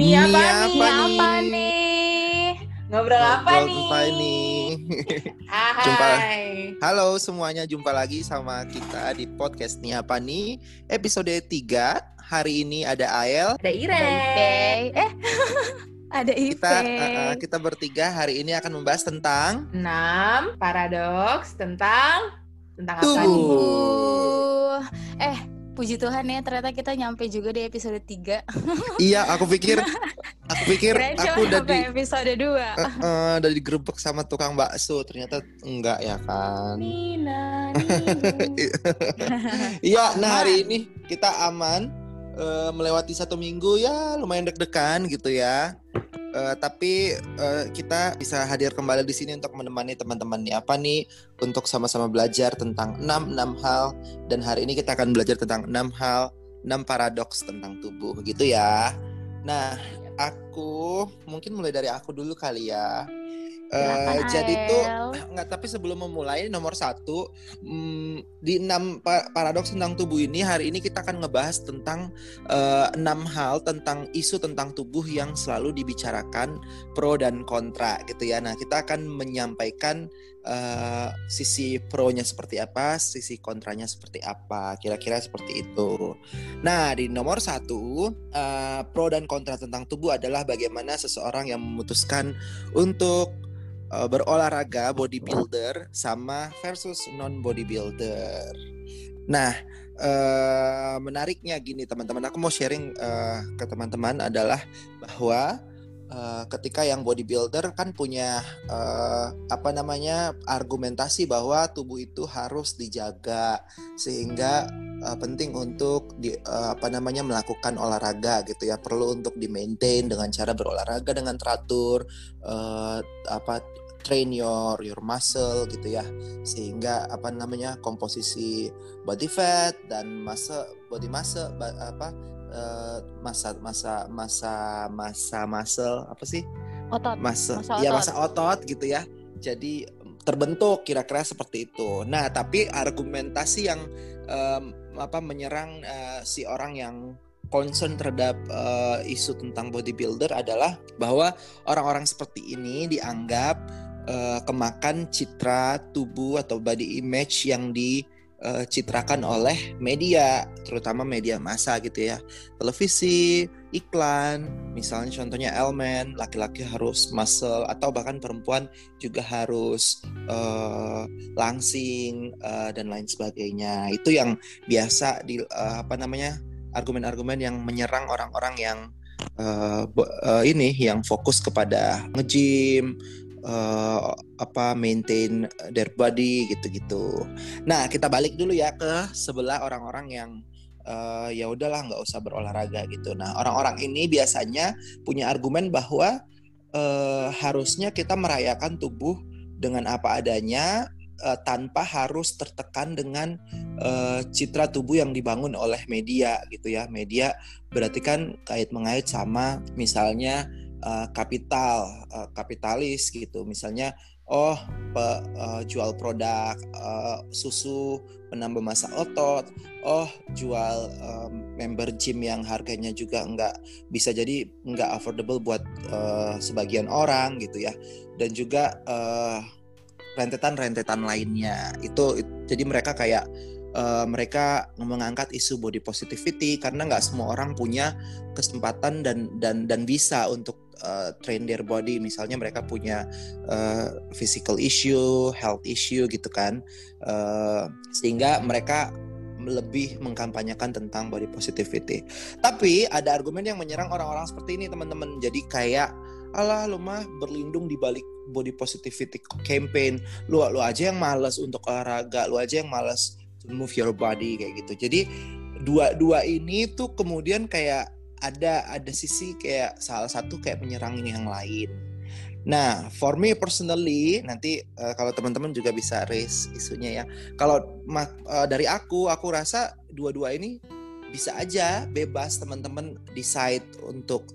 Nih apa Nih, nih? apa Apa nih? Ngobrol apa Ngobrol nih? apa ini? Hai. Jumpa. Halo semuanya, jumpa lagi sama kita di podcast Nih Apa Nih Episode 3 Hari ini ada Ael Ada Ada Ire. Ipe. Eh, ada Ipe. Kita uh, uh, kita bertiga hari ini akan membahas tentang 6 paradoks tentang tentang apa Tubuh. nih? Uh, eh, puji Tuhan ya ternyata kita nyampe juga di episode 3. Iya, aku pikir aku pikir Kirain aku udah di episode 2. uh, uh, udah digerebek sama tukang bakso, ternyata enggak ya kan. Nina. Iya, nah hari ini kita aman eh, melewati satu minggu ya lumayan deg-degan gitu ya. Eh, tapi eh, kita bisa hadir kembali di sini untuk menemani teman-teman nih apa nih untuk sama-sama belajar tentang 6 enam hal dan hari ini kita akan belajar tentang enam hal, 6 paradoks tentang tubuh gitu ya. Nah, aku mungkin mulai dari aku dulu kali ya. Eh, Silakan, jadi tuh Ael. nggak tapi sebelum memulai nomor satu hmm, di enam pa- paradoks tentang tubuh ini hari ini kita akan ngebahas tentang eh, enam hal tentang isu tentang tubuh yang selalu dibicarakan pro dan kontra gitu ya nah kita akan menyampaikan eh, sisi pro-nya seperti apa sisi kontranya seperti apa kira-kira seperti itu nah di nomor satu eh, pro dan kontra tentang tubuh adalah bagaimana seseorang yang memutuskan untuk uh, berolahraga bodybuilder sama versus non bodybuilder. Nah, uh, menariknya gini teman-teman, aku mau sharing uh, ke teman-teman adalah bahwa uh, ketika yang bodybuilder kan punya uh, apa namanya argumentasi bahwa tubuh itu harus dijaga sehingga uh, penting untuk di uh, apa namanya melakukan olahraga gitu ya. Perlu untuk di maintain dengan cara berolahraga dengan teratur uh, apa train your your muscle gitu ya sehingga apa namanya komposisi body fat dan massa body massa ba- apa eh, massa massa massa massa muscle apa sih Otot. masa Massa ya otot. masa otot gitu ya jadi terbentuk kira-kira seperti itu nah tapi argumentasi yang em, apa menyerang eh, si orang yang concern terhadap eh, isu tentang bodybuilder adalah bahwa orang-orang seperti ini dianggap eh, kemakan citra tubuh atau body image yang dicitrakan oleh media terutama media massa gitu ya. Televisi iklan misalnya contohnya Elmen laki-laki harus muscle atau bahkan perempuan juga harus eh, langsing eh, dan lain sebagainya. Itu yang biasa di eh, apa namanya argumen-argumen yang menyerang orang-orang yang eh, bo- eh, ini yang fokus kepada nge-gym eh, apa maintain their body gitu-gitu. Nah kita balik dulu ya ke sebelah orang-orang yang eh, ya udahlah nggak usah berolahraga gitu. Nah orang-orang ini biasanya punya argumen bahwa eh, harusnya kita merayakan tubuh dengan apa adanya eh, tanpa harus tertekan dengan eh, citra tubuh yang dibangun oleh media gitu ya. Media berarti kan kait mengait sama misalnya eh, kapital, eh, kapitalis gitu. Misalnya oh pe- eh, jual produk eh, susu penambah massa otot, oh jual em, member gym yang harganya juga nggak bisa jadi nggak affordable buat eh, sebagian orang gitu ya. Dan juga rentetan-rentetan lainnya itu it- jadi mereka kayak eh, mereka mengangkat isu body positivity karena nggak semua orang punya kesempatan dan dan dan bisa untuk eh, train their body misalnya mereka punya eh, physical issue, health issue gitu kan Eh, sehingga mereka lebih mengkampanyekan tentang body positivity. Tapi ada argumen yang menyerang orang-orang seperti ini teman-teman. Jadi kayak alah lu mah berlindung di balik body positivity campaign. Lu lu aja yang malas untuk olahraga, lu aja yang malas to move your body kayak gitu. Jadi dua-dua ini tuh kemudian kayak ada ada sisi kayak salah satu kayak menyerang yang lain. Nah, for me personally, nanti eh, kalau teman-teman juga bisa raise isunya ya. Kalau eh, dari aku, aku rasa dua-dua ini bisa aja bebas teman-teman decide untuk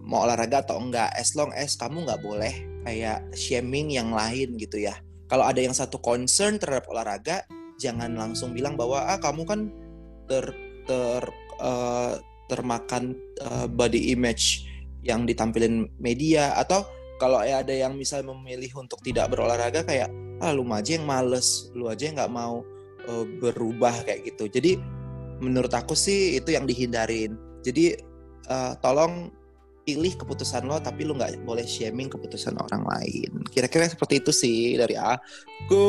mau olahraga atau enggak. As long as kamu nggak boleh kayak shaming yang lain gitu ya. Kalau ada yang satu concern terhadap olahraga, jangan langsung bilang bahwa ah kamu kan ter ter eh, termakan eh, body image yang ditampilin media. Atau kalau ada yang misalnya memilih untuk tidak berolahraga kayak ah lu aja yang males lu aja yang nggak mau uh, berubah kayak gitu. Jadi menurut aku sih itu yang dihindarin. Jadi uh, tolong pilih keputusan lo tapi lu nggak boleh shaming keputusan orang lain. Kira-kira seperti itu sih dari aku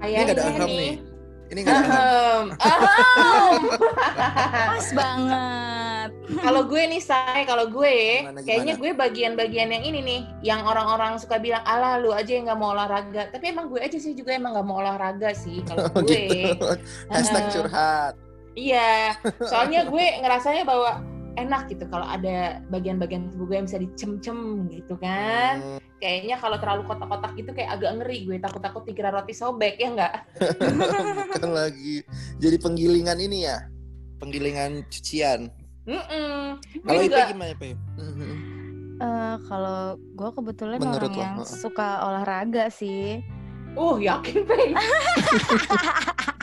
ini nggak ada aham nih ini nggak ada aham Ahem. Pas banget. kalau gue nih say kalau gue Gimana, kayaknya gimana? gue bagian-bagian yang ini nih yang orang-orang suka bilang alah lu aja yang nggak mau olahraga tapi emang gue aja sih juga emang nggak mau olahraga sih kalau Oh, gue gitu. hashtag Ahem. curhat iya soalnya gue ngerasanya bahwa enak gitu kalau ada bagian-bagian tubuh gue yang bisa dicem-cem gitu kan Hmm, kayaknya kalau terlalu kotak-kotak gitu kayak agak ngeri gue takut-takut dikira roti sobek ya enggak kan lagi jadi penggilingan ini ya penggilingan cucian Mm-mm. Gue kalau itu gimana Pe? Mhm. Eh, kalau gue kebetulan Menurut orang lo, yang suka olahraga sih. uh yakin Pe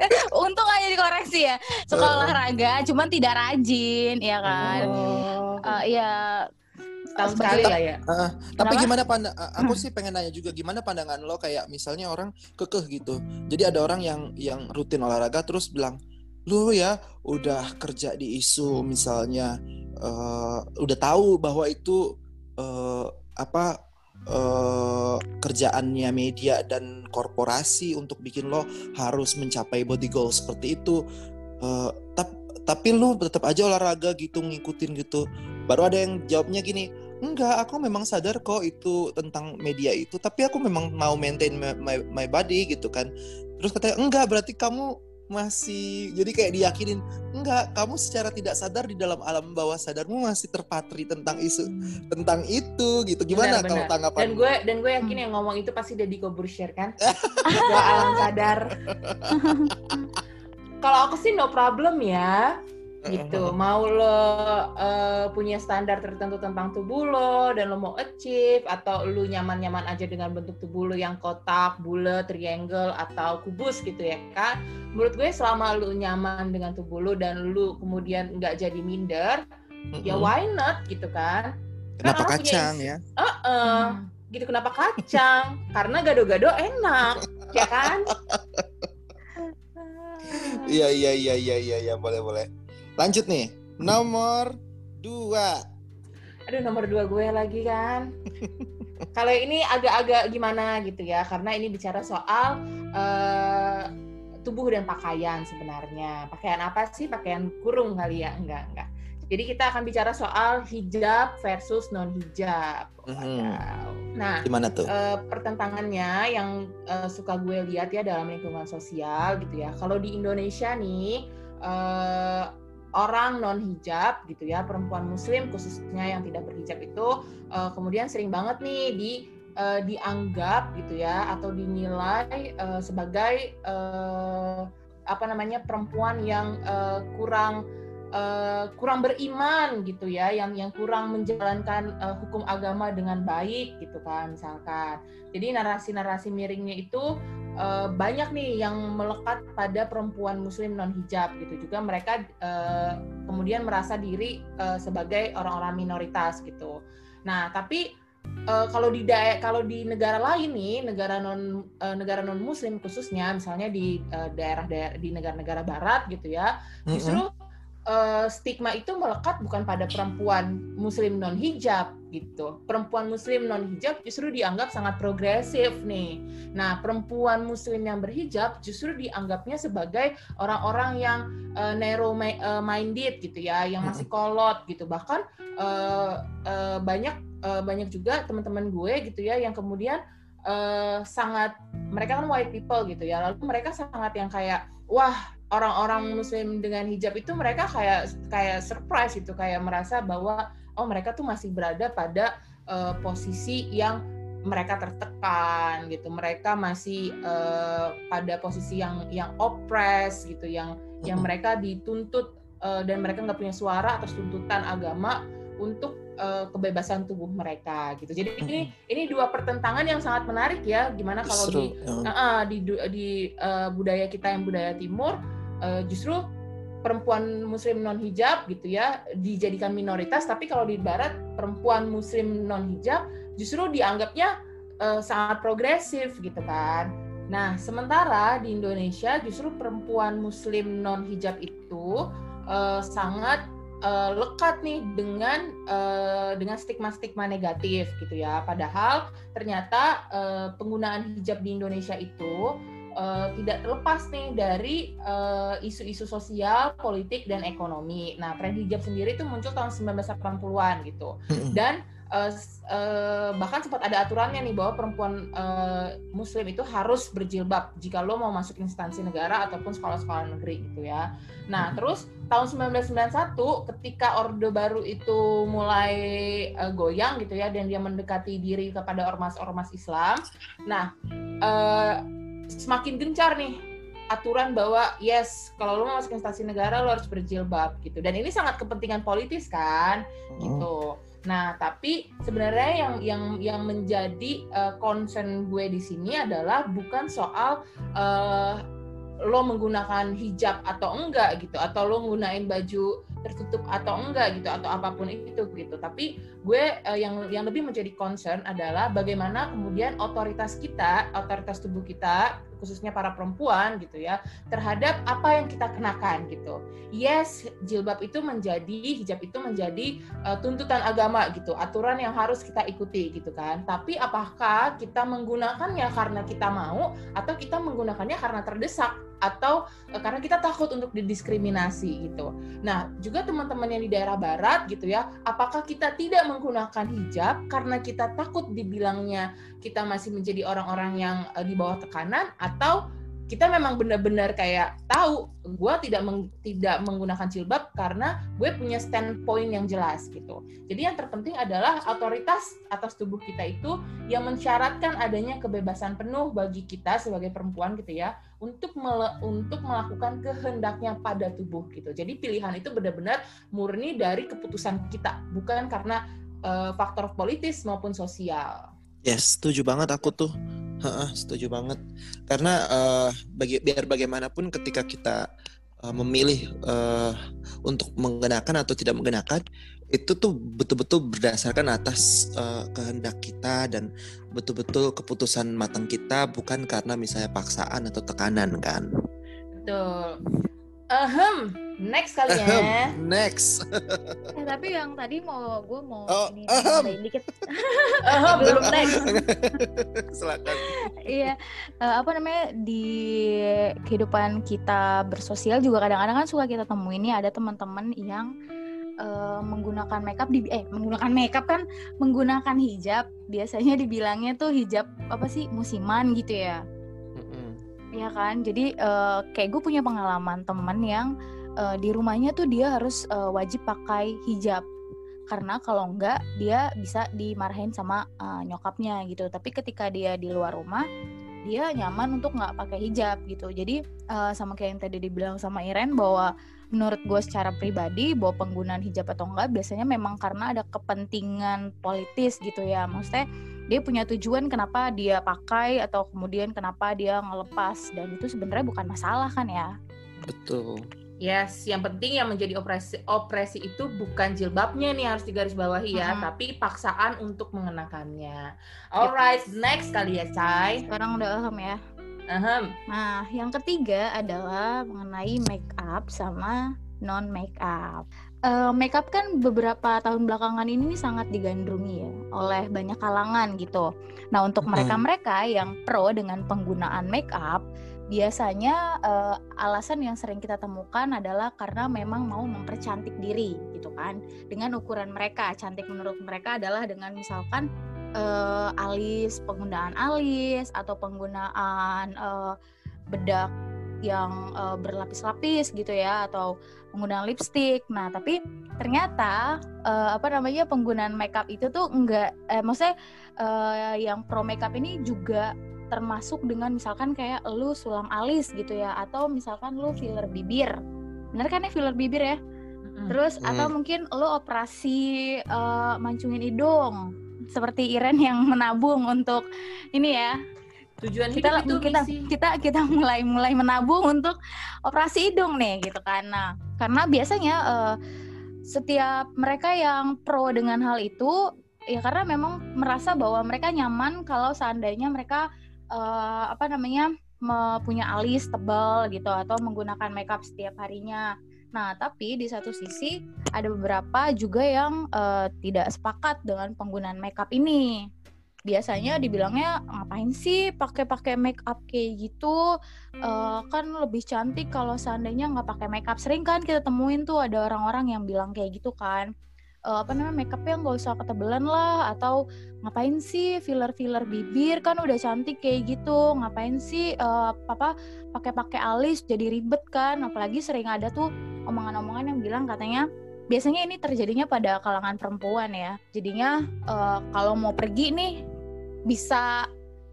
Untung aja dikoreksi ya. Suka Heeh. olahraga, cuman tidak rajin, ya kan. oh, Eh, ya sekali lah ya Tapi Kenapa? gimana pandang aku sih pengen nanya juga gimana pandangan lo kayak misalnya orang kekeh gitu. Jadi ada orang yang yang rutin olahraga terus bilang, "Lu ya udah kerja di isu misalnya eh, udah tahu bahwa itu eh, apa eh, kerjaannya media dan korporasi untuk bikin lo harus mencapai body goal seperti itu. Eh, tap- tapi lu tetap aja olahraga gitu ngikutin gitu. Baru ada yang jawabnya gini, Enggak, aku memang sadar kok itu tentang media itu, tapi aku memang mau maintain my, my, my body gitu kan. Terus katanya, enggak, berarti kamu masih jadi kayak diyakinin, enggak, kamu secara tidak sadar di dalam alam bawah sadarmu masih terpatri tentang isu tentang itu gitu. Gimana Benar, kalau benar. tanggapan? dan gue dan gue yakin yang ngomong itu pasti Deddy Corbuzier kan Gak alam sadar kalau aku sih no problem ya gitu mau lo eh, punya standar tertentu tentang tubuh lo dan lo mau achieve atau lu nyaman-nyaman aja dengan bentuk tubuh lo yang kotak, bulat, triangle atau kubus gitu ya kan menurut gue selama lu nyaman dengan tubuh lo dan lu kemudian nggak jadi minder ya Mm-mm. why not gitu kan Kenapa punya kacang isi- ya? Eh, Hmm. gitu kenapa kacang karena gado-gado enak ya kan Iya iya iya iya iya iya boleh boleh. Lanjut nih nomor dua. aduh nomor dua gue lagi kan kalau ini agak-agak gimana gitu ya karena ini bicara soal eh, tubuh dan pakaian sebenarnya pakaian apa sih pakaian kurung kali ya enggak enggak jadi kita akan bicara soal hijab versus non hijab Mhm. nah Gimana tuh? eh, pertentangannya yang eh, suka gue lihat ya dalam lingkungan sosial gitu ya. Kalau di Indonesia nih eh, orang non hijab gitu ya, perempuan muslim khususnya yang tidak berhijab itu eh, kemudian sering banget nih di eh, dianggap gitu ya atau dinilai eh, sebagai eh, apa namanya perempuan yang eh, kurang eh, kurang beriman gitu ya, yang yang kurang menjalankan eh, hukum agama dengan baik gitu kan misalkan. Jadi narasi-narasi miringnya itu eh, banyak nih yang melekat pada perempuan muslim non hijab gitu. Juga mereka eh, kemudian merasa diri eh, sebagai orang-orang minoritas gitu. Nah, tapi eh, kalau di dae- kalau di negara lain nih, negara non eh, negara non muslim khususnya misalnya di eh, daerah-daerah di negara-negara barat gitu ya, justru eh, stigma itu melekat bukan pada perempuan muslim non hijab gitu. Perempuan muslim non hijab justru dianggap sangat progresif nih. Nah, perempuan muslim yang berhijab justru dianggapnya sebagai orang-orang yang eh, narrow eh, minded gitu ya, yang masih kolot gitu. Bahkan eh, eh, banyak eh, banyak juga teman-teman gue gitu ya yang kemudian eh, sangat mereka kan white people gitu ya. Lalu mereka sangat yang kayak wah orang-orang muslim dengan hijab itu mereka kayak kayak surprise gitu kayak merasa bahwa oh mereka tuh masih berada pada eh, posisi yang mereka tertekan gitu. Mereka masih eh, pada posisi yang yang oppress gitu yang yang Mm-mm. mereka dituntut eh, dan mereka nggak punya suara atas tuntutan agama untuk eh, kebebasan tubuh mereka gitu. Jadi ini ini dua pertentangan yang sangat menarik ya gimana kalau di ah, di di eh, budaya kita yang budaya timur eh, justru perempuan muslim non hijab gitu ya dijadikan minoritas tapi kalau di barat perempuan muslim non hijab justru dianggapnya uh, sangat progresif gitu kan nah sementara di Indonesia justru perempuan muslim non hijab itu uh, sangat uh, lekat nih dengan uh, dengan stigma-stigma negatif gitu ya. Padahal ternyata uh, penggunaan hijab di Indonesia itu uh, tidak terlepas nih dari isu-isu uh, sosial, politik dan ekonomi. Nah, tren hijab sendiri itu muncul tahun 1980-an gitu. Dan uh, uh, bahkan sempat ada aturannya nih bahwa perempuan uh, muslim itu harus berjilbab jika lo mau masuk instansi negara ataupun sekolah-sekolah negeri gitu ya. Nah, terus tahun 1991 ketika Orde Baru itu mulai uh, goyang gitu ya dan dia mendekati diri kepada ormas-ormas Islam. Nah, uh, semakin gencar nih aturan bahwa yes kalau lo mau masuk instansi negara lo harus berjilbab gitu. Dan ini sangat kepentingan politis kan? Gitu. Nah, tapi sebenarnya yang yang yang menjadi uh, concern gue di sini adalah bukan soal uh, lo menggunakan hijab atau enggak gitu atau lo menggunakan baju tertutup atau enggak gitu atau apa pun itu gitu. Tapi gue uh, yang yang lebih menjadi concern adalah bagaimana kemudian otoritas kita otoritas tubuh kita khususnya para perempuan gitu ya terhadap apa yang kita kenakan gitu yes jilbab itu menjadi hijab itu menjadi uh, tuntutan agama gitu aturan yang harus kita ikuti gitu kan tapi apakah kita menggunakannya karena kita mau atau kita menggunakannya karena terdesak atau uh, karena kita takut untuk didiskriminasi gitu. Nah, juga teman-teman yang di daerah barat gitu ya, apakah kita tidak menggunakan hijab karena kita takut dibilangnya kita masih menjadi orang-orang yang uh, di bawah tekanan atau kita memang benar-benar kayak tahu gue tidak meng, tidak menggunakan jilbab karena gue punya standpoint yang jelas gitu. Jadi yang terpenting adalah otoritas atas tubuh kita itu yang mensyaratkan adanya kebebasan penuh bagi kita sebagai perempuan gitu ya untuk mele, untuk melakukan kehendaknya pada tubuh gitu. Jadi pilihan itu benar-benar murni dari keputusan kita, bukan karena uh, faktor politis maupun sosial. Yes, setuju banget aku tuh Ha, setuju banget. Karena uh, bagi biar bagaimanapun ketika kita uh, memilih uh, untuk mengenakan atau tidak mengenakan itu tuh betul-betul berdasarkan atas uh, kehendak kita dan betul-betul keputusan matang kita bukan karena misalnya paksaan atau tekanan kan. Betul. Ahem, next kali ya. next. eh, tapi yang tadi mau gue mau oh, ini ahem. dikit. ahem, belum next. Silakan. Iya, uh, apa namanya di kehidupan kita bersosial juga kadang-kadang kan suka kita temuin nih ada teman-teman yang uh, menggunakan makeup di eh menggunakan makeup kan menggunakan hijab biasanya dibilangnya tuh hijab apa sih musiman gitu ya Iya kan, jadi uh, kayak gue punya pengalaman temen yang uh, di rumahnya tuh dia harus uh, wajib pakai hijab karena kalau enggak dia bisa dimarahin sama uh, nyokapnya gitu. Tapi ketika dia di luar rumah dia nyaman untuk nggak pakai hijab gitu. Jadi uh, sama kayak yang tadi dibilang sama Iren bahwa menurut gue secara pribadi bahwa penggunaan hijab atau enggak biasanya memang karena ada kepentingan politis gitu ya. Maksudnya dia punya tujuan kenapa dia pakai atau kemudian kenapa dia ngelepas dan itu sebenarnya bukan masalah kan ya betul Yes, yang penting yang menjadi opresi opresi itu bukan jilbabnya nih harus digarisbawahi ya, hmm. tapi paksaan untuk mengenakannya. Alright, next kali ya, Cai. Sekarang udah paham ya. Ahem. Nah, yang ketiga adalah mengenai make up sama non make up uh, makeup kan beberapa tahun belakangan ini sangat digandrungi ya oleh banyak kalangan gitu. Nah untuk mereka-mereka yang pro dengan penggunaan makeup, biasanya uh, alasan yang sering kita temukan adalah karena memang mau mempercantik diri gitu kan. Dengan ukuran mereka, cantik menurut mereka adalah dengan misalkan uh, alis, penggunaan alis atau penggunaan uh, bedak yang uh, berlapis-lapis gitu ya atau penggunaan lipstick. Nah, tapi ternyata uh, apa namanya penggunaan makeup itu tuh enggak eh maksudnya uh, yang pro makeup ini juga termasuk dengan misalkan kayak lu sulam alis gitu ya atau misalkan lu filler bibir. Bener kan ya filler bibir ya? Terus atau mungkin lu operasi uh, mancungin hidung seperti Iren yang menabung untuk ini ya tujuan kita hidup itu kita misi. kita kita mulai mulai menabung untuk operasi hidung nih gitu kan nah karena biasanya uh, setiap mereka yang pro dengan hal itu ya karena memang merasa bahwa mereka nyaman kalau seandainya mereka uh, apa namanya punya alis tebal gitu atau menggunakan makeup setiap harinya. Nah, tapi di satu sisi ada beberapa juga yang uh, tidak sepakat dengan penggunaan makeup ini biasanya dibilangnya ngapain sih pakai-pakai make up kayak gitu? Uh, kan lebih cantik kalau seandainya nggak pakai make up. Sering kan kita temuin tuh ada orang-orang yang bilang kayak gitu kan. Uh, apa namanya make upnya nggak usah ketebelan lah atau ngapain sih filler-filler bibir? Kan udah cantik kayak gitu. Ngapain sih uh, apa pakai-pakai alis jadi ribet kan? Apalagi sering ada tuh omongan-omongan yang bilang katanya biasanya ini terjadinya pada kalangan perempuan ya. Jadinya uh, kalau mau pergi nih bisa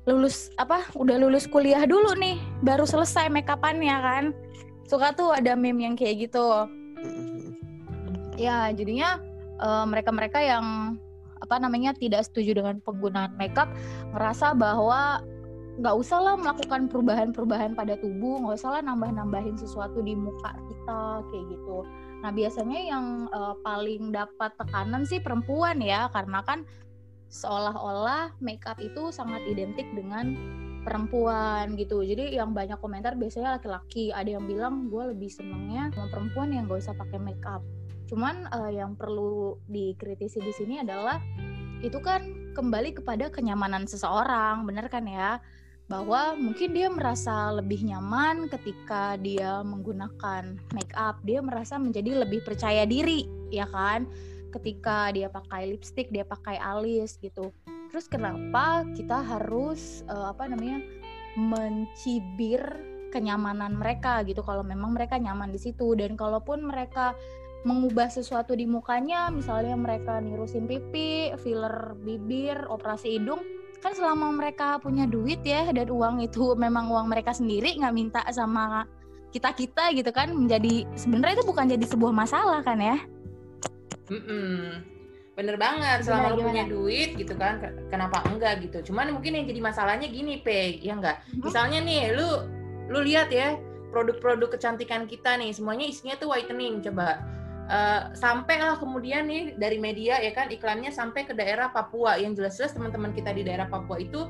lulus apa udah lulus kuliah dulu nih baru selesai make upannya kan. Suka tuh ada meme yang kayak gitu. Ya jadinya uh, mereka-mereka yang apa namanya tidak setuju dengan penggunaan makeup ngerasa bahwa nggak usah lah melakukan perubahan-perubahan pada tubuh nggak usah lah nambah-nambahin sesuatu di muka kita kayak gitu. Nah biasanya yang uh, paling dapat tekanan sih perempuan ya karena kan seolah-olah makeup itu sangat identik dengan perempuan gitu. Jadi yang banyak komentar biasanya laki-laki. Ada yang bilang gue lebih senengnya sama perempuan yang gak usah pakai makeup. Cuman uh, yang perlu dikritisi di sini adalah itu kan kembali kepada kenyamanan seseorang bener kan ya? Bahwa mungkin dia merasa lebih nyaman ketika dia menggunakan make up dia merasa menjadi lebih percaya diri ya kan ketika dia pakai lipstick dia pakai alis gitu. Terus kenapa kita harus uh, apa namanya mencibir kenyamanan mereka gitu? Kalau memang mereka nyaman di situ. Dan kalaupun mereka mengubah sesuatu di mukanya misalnya mereka nirusin pipi filler bibir operasi hidung kan selama mereka punya duit ya dan uang itu memang uang mereka sendiri nggak minta sama kita kita gitu kan menjadi sebenarnya itu bukan jadi sebuah masalah kan ya Mm-mm. Bener banget, selama lo punya duit gitu kan, kenapa enggak gitu. Cuman mungkin yang jadi masalahnya gini, Pe, ya enggak? Misalnya nih, lu lu lihat ya, produk-produk kecantikan kita nih, semuanya isinya tuh whitening, coba. Uh, sampai lah kemudian nih dari media ya kan iklannya sampai ke daerah Papua yang jelas-jelas teman-teman kita di daerah Papua itu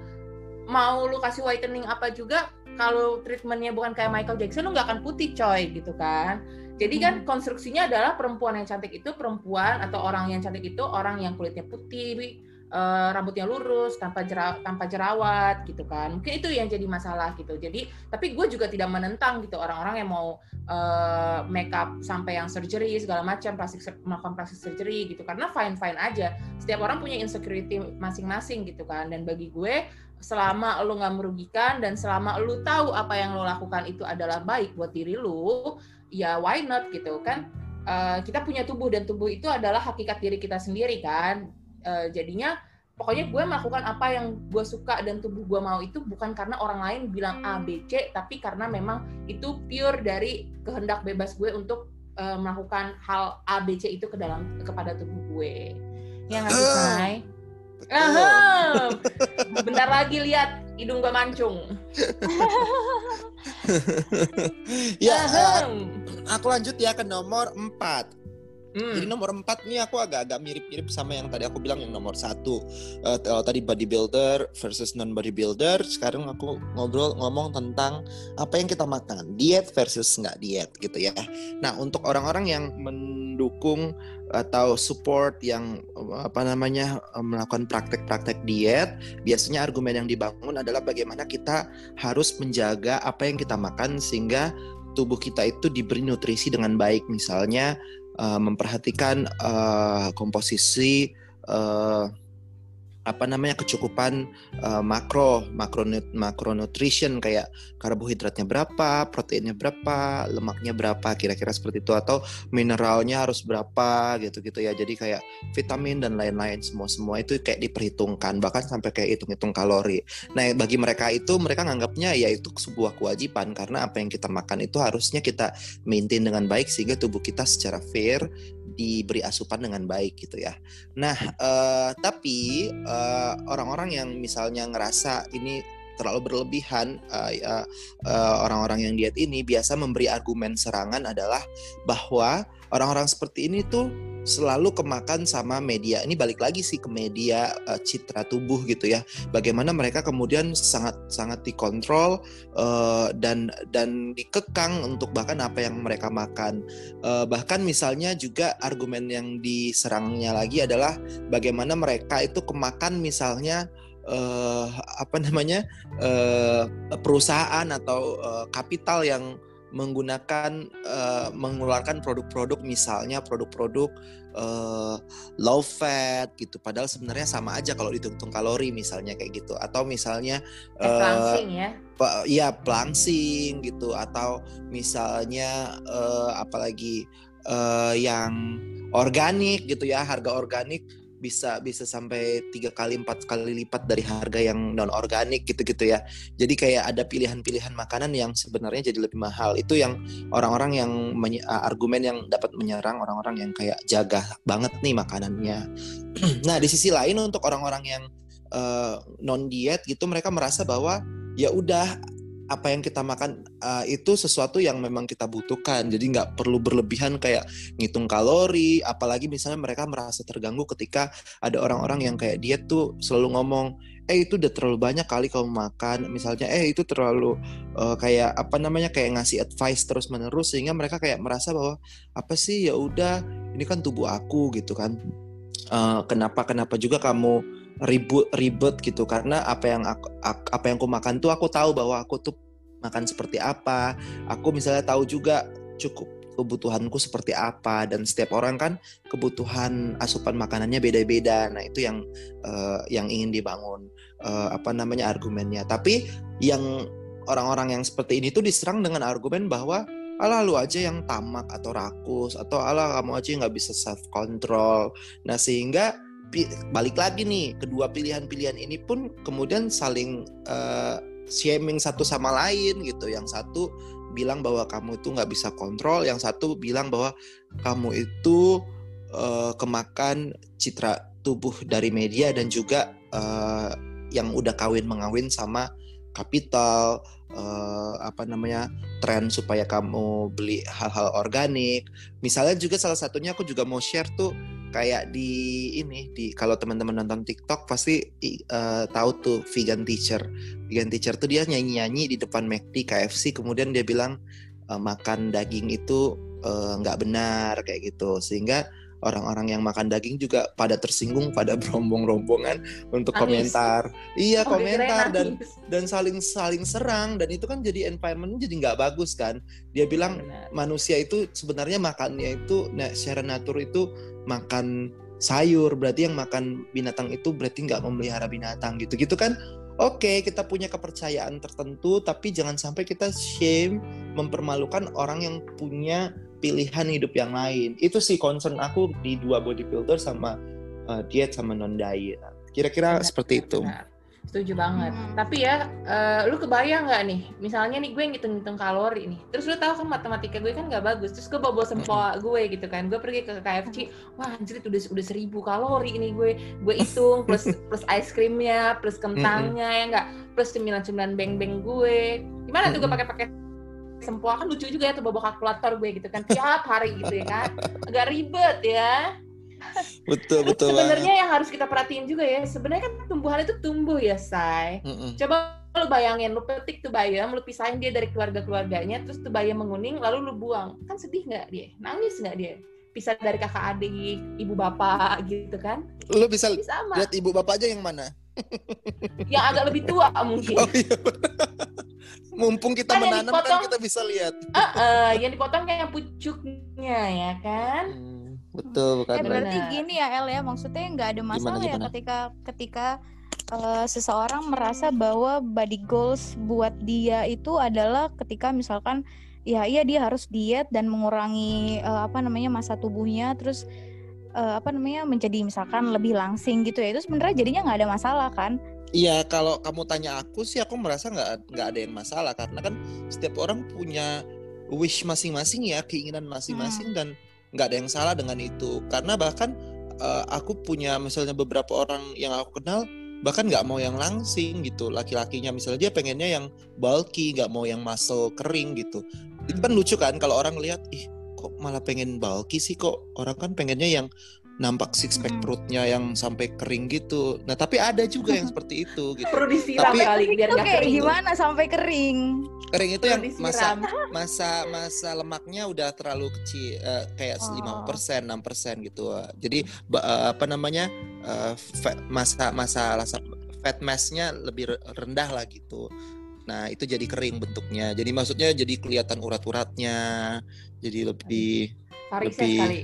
mau lu kasih whitening apa juga kalau treatmentnya bukan kayak Michael Jackson lu nggak akan putih coy gitu kan jadi kan konstruksinya adalah perempuan yang cantik itu perempuan atau orang yang cantik itu orang yang kulitnya putih, uh, rambutnya lurus, tanpa jera, tanpa jerawat gitu kan. Mungkin itu yang jadi masalah gitu. Jadi tapi gue juga tidak menentang gitu orang-orang yang mau uh, make up sampai yang surgery segala macam, plastik melakukan plastik surgery gitu karena fine fine aja. Setiap orang punya insecurity masing-masing gitu kan. Dan bagi gue selama lo nggak merugikan dan selama lo tahu apa yang lo lakukan itu adalah baik buat diri lo ya why not gitu kan? Uh, kita punya tubuh dan tubuh itu adalah hakikat diri kita sendiri kan? Uh, jadinya pokoknya gue melakukan apa yang gue suka dan tubuh gue mau itu bukan karena orang lain bilang A B C tapi karena memang itu pure dari kehendak bebas gue untuk uh, melakukan hal A B C itu ke dalam kepada tubuh gue. Ya nggak sih bentar lagi lihat hidung gue mancung. Ya, uh, aku lanjut ya ke nomor 4. Hmm. Jadi nomor 4 nih aku agak-agak mirip-mirip sama yang tadi aku bilang yang nomor satu uh, tadi bodybuilder versus non bodybuilder. Sekarang aku ngobrol ngomong tentang apa yang kita makan, diet versus nggak diet gitu ya. Nah untuk orang-orang yang mendukung atau support yang apa namanya melakukan praktek-praktek diet, biasanya argumen yang dibangun adalah bagaimana kita harus menjaga apa yang kita makan sehingga tubuh kita itu diberi nutrisi dengan baik. Misalnya uh, memperhatikan uh, komposisi uh, apa namanya kecukupan uh, makro makro makronutrition kayak karbohidratnya berapa, proteinnya berapa, lemaknya berapa, kira-kira seperti itu atau mineralnya harus berapa gitu-gitu ya. Jadi kayak vitamin dan lain-lain semua-semua itu kayak diperhitungkan bahkan sampai kayak hitung-hitung kalori. Nah, bagi mereka itu mereka nganggapnya ya itu sebuah kewajiban karena apa yang kita makan itu harusnya kita maintain dengan baik sehingga tubuh kita secara fair diberi asupan dengan baik gitu ya. Nah, uh, tapi uh, orang-orang yang misalnya ngerasa ini terlalu berlebihan uh, uh, uh, orang-orang yang diet ini biasa memberi argumen serangan adalah bahwa orang-orang seperti ini tuh selalu kemakan sama media. Ini balik lagi sih ke media uh, citra tubuh gitu ya. Bagaimana mereka kemudian sangat sangat dikontrol uh, dan dan dikekang untuk bahkan apa yang mereka makan. Uh, bahkan misalnya juga argumen yang diserangnya lagi adalah bagaimana mereka itu kemakan misalnya uh, apa namanya uh, perusahaan atau uh, kapital yang menggunakan uh, mengeluarkan produk-produk misalnya produk-produk uh, low fat gitu. Padahal sebenarnya sama aja kalau dihitung kalori misalnya kayak gitu. Atau misalnya uh, pelangsing ya. ya pelangsing gitu. Atau misalnya uh, apalagi uh, yang organik gitu ya harga organik bisa bisa sampai tiga kali empat kali lipat dari harga yang non organik gitu-gitu ya. Jadi kayak ada pilihan-pilihan makanan yang sebenarnya jadi lebih mahal. Itu yang orang-orang yang argumen yang dapat menyerang orang-orang yang kayak jaga banget nih makanannya. Nah di sisi lain untuk orang-orang yang uh, non diet gitu mereka merasa bahwa ya udah apa yang kita makan uh, itu sesuatu yang memang kita butuhkan. Jadi nggak perlu berlebihan kayak ngitung kalori apalagi misalnya mereka merasa terganggu ketika ada orang-orang yang kayak dia tuh selalu ngomong eh itu udah terlalu banyak kali kamu makan. Misalnya eh itu terlalu uh, kayak apa namanya kayak ngasih advice terus menerus sehingga mereka kayak merasa bahwa apa sih? Ya udah ini kan tubuh aku gitu kan. Uh, kenapa kenapa juga kamu ribut ribet gitu. Karena apa yang aku, apa yang aku makan tuh aku tahu bahwa aku tuh makan seperti apa. Aku misalnya tahu juga cukup kebutuhanku seperti apa. Dan setiap orang kan kebutuhan asupan makanannya beda-beda. Nah itu yang uh, yang ingin dibangun uh, apa namanya argumennya. Tapi yang orang-orang yang seperti ini tuh diserang dengan argumen bahwa ala lu aja yang tamak atau rakus atau ala kamu aja nggak bisa self control nah sehingga balik lagi nih kedua pilihan-pilihan ini pun kemudian saling uh, shaming satu sama lain gitu. Yang satu bilang bahwa kamu itu nggak bisa kontrol yang satu bilang bahwa kamu itu uh, kemakan citra tubuh dari media dan juga uh, yang udah kawin mengawin sama kapital uh, apa namanya tren supaya kamu beli hal-hal organik. Misalnya juga salah satunya aku juga mau share tuh kayak di ini di kalau teman-teman nonton TikTok pasti uh, tahu tuh vegan teacher. Vegan teacher tuh dia nyanyi-nyanyi di depan McD KFC kemudian dia bilang uh, makan daging itu eh, nggak uh, benar kayak gitu. Sehingga orang-orang yang makan daging juga pada tersinggung pada berombong-rombongan untuk Anis. komentar iya oh, komentar dan dan saling saling serang dan itu kan jadi environment jadi nggak bagus kan dia bilang Benar. manusia itu sebenarnya makannya itu nah, secara natur itu makan sayur berarti yang makan binatang itu berarti nggak memelihara binatang gitu gitu kan? Oke okay, kita punya kepercayaan tertentu tapi jangan sampai kita shame mempermalukan orang yang punya pilihan hidup yang lain. Itu sih concern aku di dua bodybuilder sama uh, diet sama non diet kira-kira seperti itu. benar. Setuju banget. Hmm. Tapi ya, uh, lu kebayang nggak nih? Misalnya nih gue ngitung-ngitung kalori nih. Terus lu tahu kan matematika gue kan nggak bagus. Terus gue bawa sempoa gue gitu kan. Gue pergi ke KFC, wah anjir udah udah seribu kalori ini gue. Gue hitung plus plus ice creamnya, plus kentangnya ya enggak, plus cemilan cemilan beng-beng gue. Gimana tuh gue pakai-pakai sempoa kan lucu juga ya tuh bawa kalkulator gue gitu kan tiap hari gitu ya kan agak ribet ya betul betul sebenarnya yang harus kita perhatiin juga ya sebenarnya kan tumbuhan itu tumbuh ya say mm -mm. coba lu bayangin lu petik tuh bayam lu pisahin dia dari keluarga keluarganya terus tuh bayam menguning lalu lu buang. Kan sedih nggak dia? Nangis nggak dia? Pisah dari kakak adik ibu bapak gitu kan? Lu bisa lihat ibu bapak aja yang mana? Yang agak lebih tua mungkin. Oh, iya. mumpung kita kan menanam kan dipotong, kan kita bisa lihat. Uh, uh, yang dipotong kayak pucuknya ya kan? Hmm betul kan. Eh, berarti gini ya El ya, maksudnya nggak ada masalah gimana, gimana? ya ketika ketika uh, seseorang merasa bahwa body goals buat dia itu adalah ketika misalkan ya iya dia harus diet dan mengurangi uh, apa namanya masa tubuhnya terus uh, apa namanya menjadi misalkan lebih langsing gitu ya itu sebenarnya jadinya nggak ada masalah kan Iya, kalau kamu tanya aku sih, aku merasa nggak nggak ada yang masalah karena kan setiap orang punya wish masing-masing ya, keinginan masing-masing hmm. dan nggak ada yang salah dengan itu. Karena bahkan uh, aku punya misalnya beberapa orang yang aku kenal bahkan nggak mau yang langsing gitu. Laki-lakinya misalnya dia pengennya yang bulky nggak mau yang muscle kering gitu. Itu kan lucu kan kalau orang lihat ih kok malah pengen bulky sih? Kok orang kan pengennya yang nampak six pack Hmm. perutnya yang sampai kering gitu. Nah, tapi ada juga yang seperti itu gitu. Perlu disiram Tapi- kali biar itu nggak kering. gimana sampai kering? Kering itu Perlu yang masa disiram. masa masa lemaknya udah terlalu kecil eh, kayak Oh. lima persen enam persen gitu jadi ba- eh, apa namanya eh, fat- masa masa rasa fat massnya lebih re- rendah lah gitu nah itu jadi kering bentuknya jadi maksudnya jadi kelihatan urat-uratnya jadi lebih lebih- kali.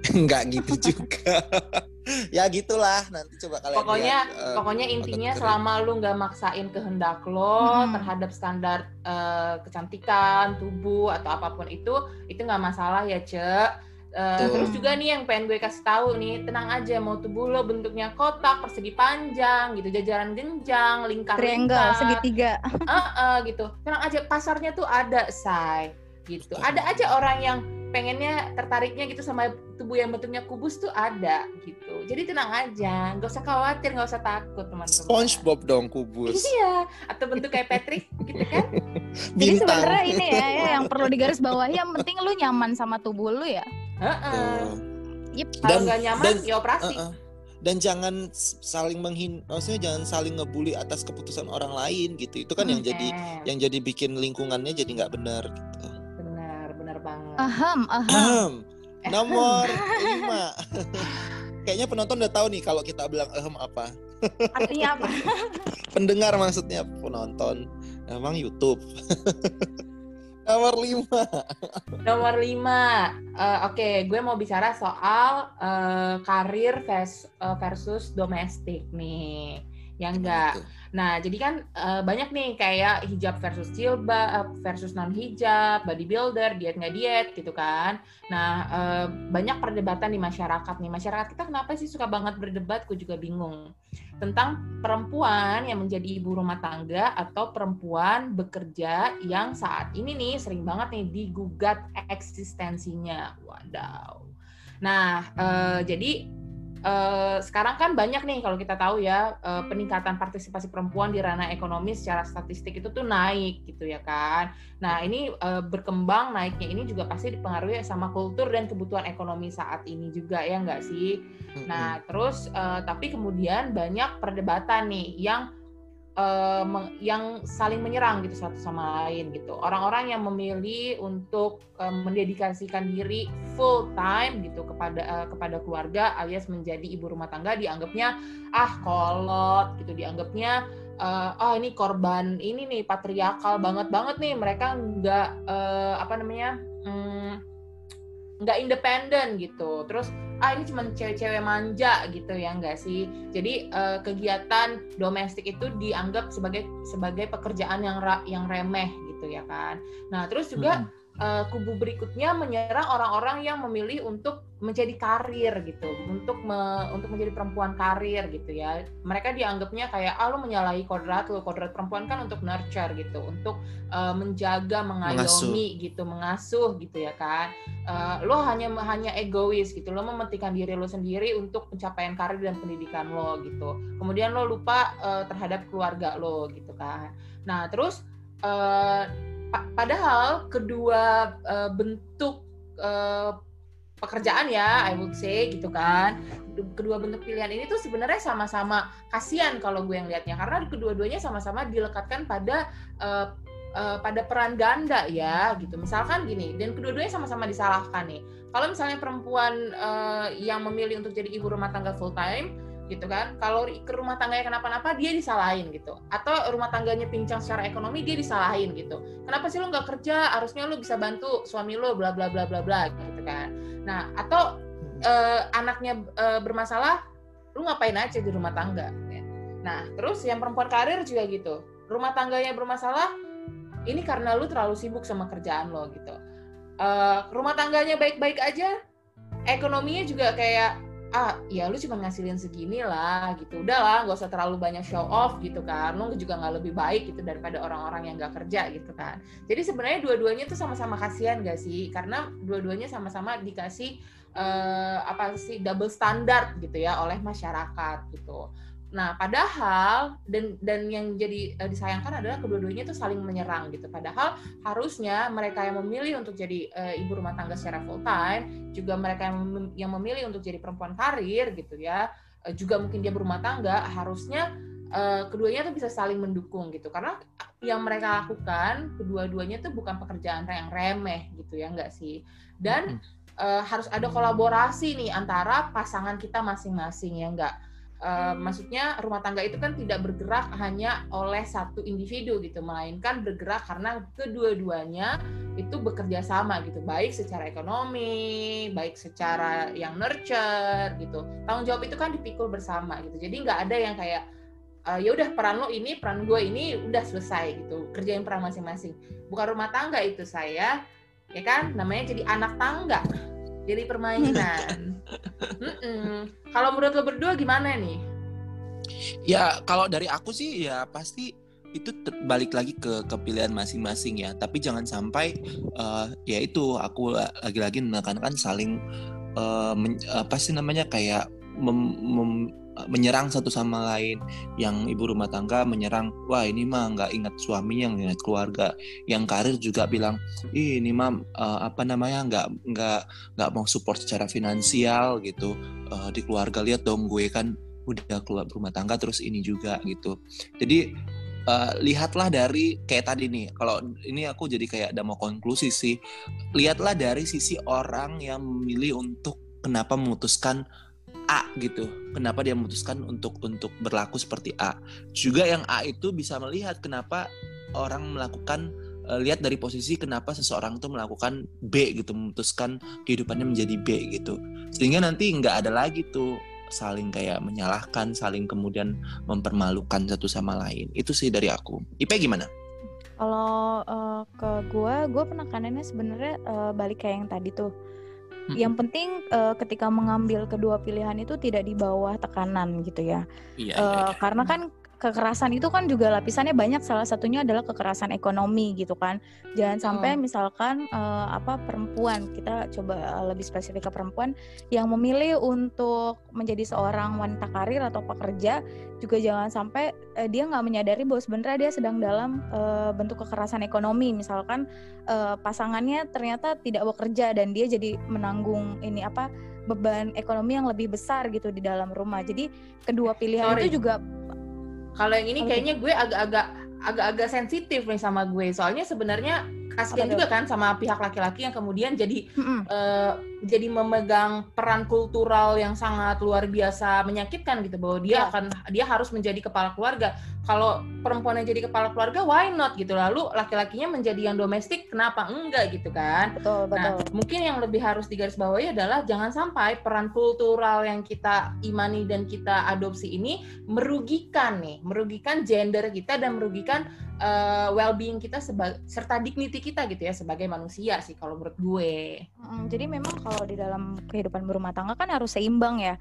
nggak gitu juga ya gitulah nanti coba kalian Pokoknya lihat, eh, pokoknya intinya kering. selama lu nggak maksain kehendak lo Hmm. terhadap standar eh, kecantikan tubuh atau apa pun itu itu nggak masalah ya cek Eh, Betul. terus juga nih yang pengen gue kasih tahu nih tenang aja mau tubuh lo bentuknya kotak persegi panjang gitu jajaran genjang lingkar Triangle, lingkar segitiga. gitu tenang aja pasarnya tuh ada say gitu ada aja orang yang pengennya tertariknya gitu sama tubuh yang bentuknya kubus tuh ada gitu jadi tenang aja nggak usah khawatir nggak usah takut teman-teman SpongeBob dong kubus iya atau bentuk kayak Patrick gitu kan Jadi sebenarnya ini ya, ya yang perlu digarisbawahi yang penting lu nyaman sama tubuh lu ya. Heeh. Tuh. Yep. kalau Dan- nggak nyaman dan- ya operasi Uh-uh. dan jangan saling menghin maksudnya jangan saling ngebully atas keputusan orang lain gitu itu kan yang jadi Eh, yang jadi bikin lingkungannya jadi nggak benar gitu benar benar banget Aham, aham. Nomor lima. Kayaknya penonton udah tahu nih kalau kita bilang ehem apa? Artinya apa? pendengar maksudnya penonton. Emang YouTube. Nomor lima. Nomor lima. Eh, oke gue mau bicara soal eh, karir vers- eh, versus domestik nih. Yang enggak? Gitu. Nah, jadi kan eh, banyak nih kayak hijab versus jilbab versus non hijab, bodybuilder, diet nggak diet gitu kan. Nah, eh, banyak perdebatan di masyarakat nih. Masyarakat kita kenapa sih suka banget berdebat? Gue juga bingung. Tentang perempuan yang menjadi ibu rumah tangga atau perempuan bekerja yang saat ini nih sering banget nih digugat eksistensinya. Wadaw. Nah, eh, jadi eh, sekarang kan banyak nih kalau kita tahu ya eh, peningkatan partisipasi perempuan di ranah ekonomi secara statistik itu tuh naik gitu ya kan. Nah ini eh, berkembang naiknya ini juga pasti dipengaruhi sama kultur dan kebutuhan ekonomi saat ini juga ya nggak sih. Nah terus eh, tapi kemudian banyak perdebatan nih yang meng- yang saling menyerang gitu satu sama lain gitu. Orang-orang yang memilih untuk eh, mendedikasikan diri full time gitu kepada eh, kepada keluarga alias menjadi ibu rumah tangga dianggapnya ah kolot gitu dianggapnya eh, oh ini korban ini nih patriarkal banget banget nih mereka nggak eh, apa namanya mm, nggak independen gitu. Terus ah ini cuma cewek-cewek manja gitu ya enggak sih? Jadi eh, kegiatan domestik itu dianggap sebagai sebagai pekerjaan yang ra- yang remeh gitu ya kan. Nah terus juga eh, kubu berikutnya menyerang orang-orang yang memilih untuk menjadi karir gitu, untuk me- untuk menjadi perempuan karir gitu ya. Mereka dianggapnya kayak ah lu menyalahi kodrat lu, kodrat perempuan kan untuk nurture gitu, untuk eh, menjaga, mengayomi gitu, mengasuh gitu ya kan. Eh, lo hanya hanya egois gitu, lo mementingkan diri lo sendiri untuk pencapaian karir dan pendidikan lo gitu. Kemudian lo lupa eh, terhadap keluarga lo gitu kan. Nah terus eh, Pa- padahal kedua eh, bentuk eh, pekerjaan ya, I would say gitu kan, kedua bentuk pilihan ini tuh sebenarnya sama-sama kasihan kalau gue yang lihatnya karena kedua-duanya sama-sama dilekatkan pada eh, eh, pada peran ganda ya gitu. Misalkan gini, dan kedua-duanya sama-sama disalahkan nih. Kalau misalnya perempuan eh, yang memilih untuk jadi ibu rumah tangga full time gitu kan. Kalau ke rumah tangganya kenapa-napa dia disalahin gitu. Atau rumah tangganya pincang secara ekonomi dia disalahin gitu. Kenapa sih lo nggak kerja? Harusnya lo bisa bantu suami lo bla bla bla bla bla gitu kan. Nah atau eh, anaknya eh, bermasalah lu ngapain aja di rumah tangga? Ya. nah terus yang perempuan karir juga gitu. Rumah tangganya bermasalah ini karena lu terlalu sibuk sama kerjaan lo gitu. Eh, rumah tangganya baik-baik aja ekonominya juga kayak ah ya lu cuma ngasilin segini lah gitu. Udahlah nggak usah terlalu banyak show off gitu kan. Lu juga nggak lebih baik gitu daripada orang-orang yang nggak kerja gitu kan. Jadi sebenarnya dua-duanya tuh sama-sama kasihan gak sih? Karena dua-duanya sama-sama dikasih eh, apa sih double standard gitu ya oleh masyarakat gitu Nah, padahal dan dan yang jadi uh, disayangkan adalah kedua-duanya itu saling menyerang gitu. Padahal harusnya mereka yang memilih untuk jadi uh, ibu rumah tangga secara full time, juga mereka yang mem yang memilih untuk jadi perempuan karir gitu ya, uh, juga mungkin dia berumah tangga, harusnya uh, keduanya tuh bisa saling mendukung gitu. Karena yang mereka lakukan kedua-duanya tuh bukan pekerjaan yang remeh gitu ya, enggak sih? Dan uh, harus ada kolaborasi nih antara pasangan kita masing-masing ya enggak Uh, maksudnya rumah tangga itu kan tidak bergerak hanya oleh satu individu gitu, melainkan bergerak karena kedua-duanya itu bekerja sama gitu, baik secara ekonomi, baik secara yang nurture gitu. Tanggung jawab itu kan dipikul bersama gitu. Jadi nggak ada yang kayak uh, ya udah peran lo ini, peran gue ini udah selesai gitu, kerjain peran masing-masing. Bukan rumah tangga itu saya, ya kan? Namanya jadi anak tangga jadi permainan. Kalau menurut lo berdua gimana nih? Ya kalau dari aku sih ya pasti itu balik lagi ke kepilihan masing-masing ya. Tapi jangan sampai uh, ya itu aku lagi-lagi menekankan saling uh, men, apa sih namanya kayak mem, mem, menyerang satu sama lain. Yang ibu rumah tangga menyerang wah ini mah nggak ingat suaminya nggak ingat keluarga. Yang karir juga bilang Ih, ini mah uh, apa namanya nggak nggak nggak mau support secara finansial gitu. Uh, di keluarga lihat dong gue kan udah keluar rumah tangga terus ini juga gitu. Jadi uh, lihatlah dari kayak tadi nih kalau ini aku jadi kayak ada mau konklusi sih. Lihatlah dari sisi orang yang memilih untuk kenapa memutuskan A gitu. Kenapa dia memutuskan untuk untuk berlaku seperti A. Juga yang A itu bisa melihat kenapa orang melakukan uh, lihat dari posisi kenapa seseorang itu melakukan B gitu, memutuskan kehidupannya menjadi B gitu. Sehingga nanti nggak ada lagi tuh saling kayak menyalahkan, saling kemudian mempermalukan satu sama lain. Itu sih dari aku. Ipe gimana? Kalau uh, ke gue, gue penekanannya sebenarnya uh, balik kayak yang tadi tuh yang penting uh, ketika mengambil kedua pilihan itu tidak di bawah tekanan gitu ya. Iya, uh, iya, iya. Karena kan kekerasan itu kan juga lapisannya banyak salah satunya adalah kekerasan ekonomi gitu kan jangan sampai hmm. misalkan uh, apa perempuan kita coba lebih spesifik ke perempuan yang memilih untuk menjadi seorang wanita karir atau pekerja juga jangan sampai uh, dia nggak menyadari bahwa sebenarnya dia sedang dalam uh, bentuk kekerasan ekonomi misalkan uh, pasangannya ternyata tidak bekerja dan dia jadi menanggung ini apa beban ekonomi yang lebih besar gitu di dalam rumah jadi kedua pilihan Sorry. itu juga kalau yang ini kayaknya gue agak-agak agak-agak sensitif nih sama gue. Soalnya sebenarnya kasihan juga kan sama pihak laki-laki yang kemudian jadi mm -hmm. uh, jadi memegang peran kultural yang sangat luar biasa menyakitkan gitu bahwa dia yeah. akan dia harus menjadi kepala keluarga. Kalau perempuan yang jadi kepala keluarga why not gitu. Lalu laki-lakinya menjadi yang domestik kenapa enggak gitu kan? Betul, nah, betul. Nah, mungkin yang lebih harus digarisbawahi adalah jangan sampai peran kultural yang kita imani dan kita adopsi ini merugikan nih, merugikan gender kita dan merugikan uh, well-being kita serta dignity kita gitu ya sebagai manusia sih kalau menurut gue. Hmm, jadi memang kalau di dalam kehidupan berumah tangga kan harus seimbang ya.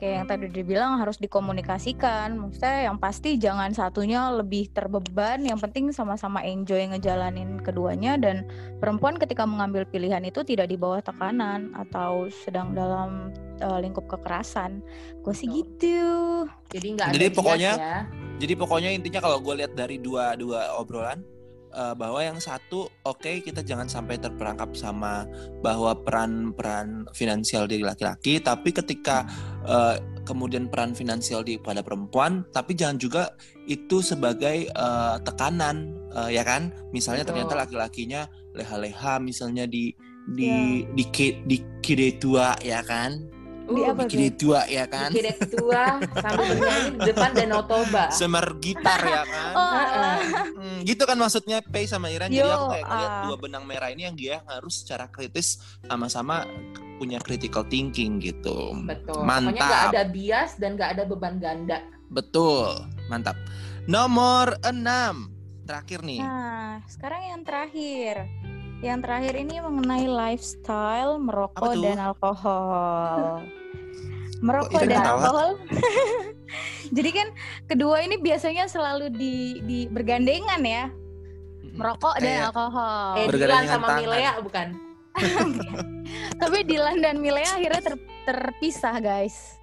Kayak yang tadi dibilang harus dikomunikasikan. Maksudnya yang pasti jangan satunya lebih terbeban. Yang penting sama-sama enjoy ngejalanin keduanya dan perempuan ketika mengambil pilihan itu tidak di bawah tekanan atau sedang dalam uh, lingkup kekerasan. Gue sih gitu. Jadi nggak Jadi pokoknya ya. Jadi pokoknya intinya kalau gue lihat dari dua dua obrolan uh, bahwa yang satu oke okay, kita jangan sampai terperangkap sama bahwa peran-peran finansial dari laki-laki tapi ketika uh, kemudian peran finansial di pada perempuan tapi jangan juga itu sebagai uh, tekanan uh, ya kan misalnya Betul. ternyata laki-lakinya leha-leha misalnya di di yeah. di di, di kide tua ya kan di apa bikin tua ya kan? Bikin tua sambil bernyanyi di depan Danau Toba semer gitar ya kan? Oh, hmm, gitu kan maksudnya Pei sama Iran Yo, jadi aku kayak ngeliat uh. dua benang merah ini yang dia harus secara kritis sama-sama punya critical thinking gitu. Betul. Mantap. pokoknya gak ada bias dan gak ada beban ganda. Betul. Mantap. Nomor enam. Terakhir nih. Nah sekarang yang terakhir. Yang terakhir ini mengenai lifestyle merokok dan alkohol. merokok dan alkohol. Jadi kan kedua ini biasanya selalu di, di bergandengan ya. Merokok dan alkohol. Eh, Dilan sama tangan. Milea bukan? Tapi Dilan dan Milea akhirnya ter, terpisah guys.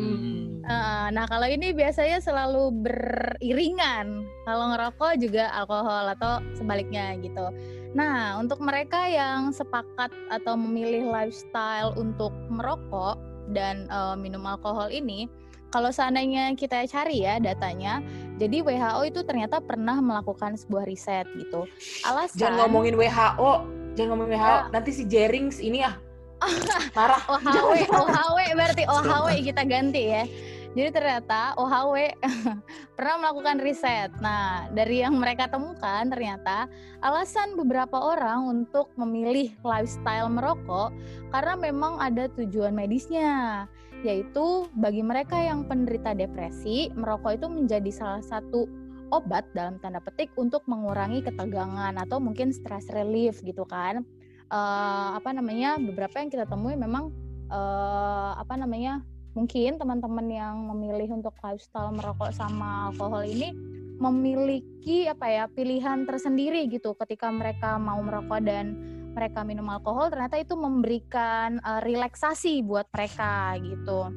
Hmm. Uh, nah kalau ini biasanya selalu beriringan. Kalau ngerokok juga alkohol atau sebaliknya gitu. Nah untuk mereka yang sepakat atau memilih lifestyle untuk merokok dan uh, minum alkohol ini, kalau seandainya kita cari ya datanya, jadi WHO itu ternyata pernah melakukan sebuah riset gitu. Alasan Jangan ngomongin WHO, jangan ngomongin WHO. Ya. Nanti si Jerings ini ya Marah. OHW, OHW berarti OHW kita ganti ya. Jadi ternyata OHW pernah melakukan riset. Nah, dari yang mereka temukan ternyata alasan beberapa orang untuk memilih lifestyle merokok karena memang ada tujuan medisnya, yaitu bagi mereka yang penderita depresi, merokok itu menjadi salah satu obat dalam tanda petik untuk mengurangi ketegangan atau mungkin stress relief gitu kan uh, apa namanya beberapa yang kita temui memang uh, apa namanya mungkin teman-teman yang memilih untuk lifestyle merokok sama alkohol ini memiliki apa ya pilihan tersendiri gitu ketika mereka mau merokok dan mereka minum alkohol ternyata itu memberikan uh, relaksasi buat mereka gitu.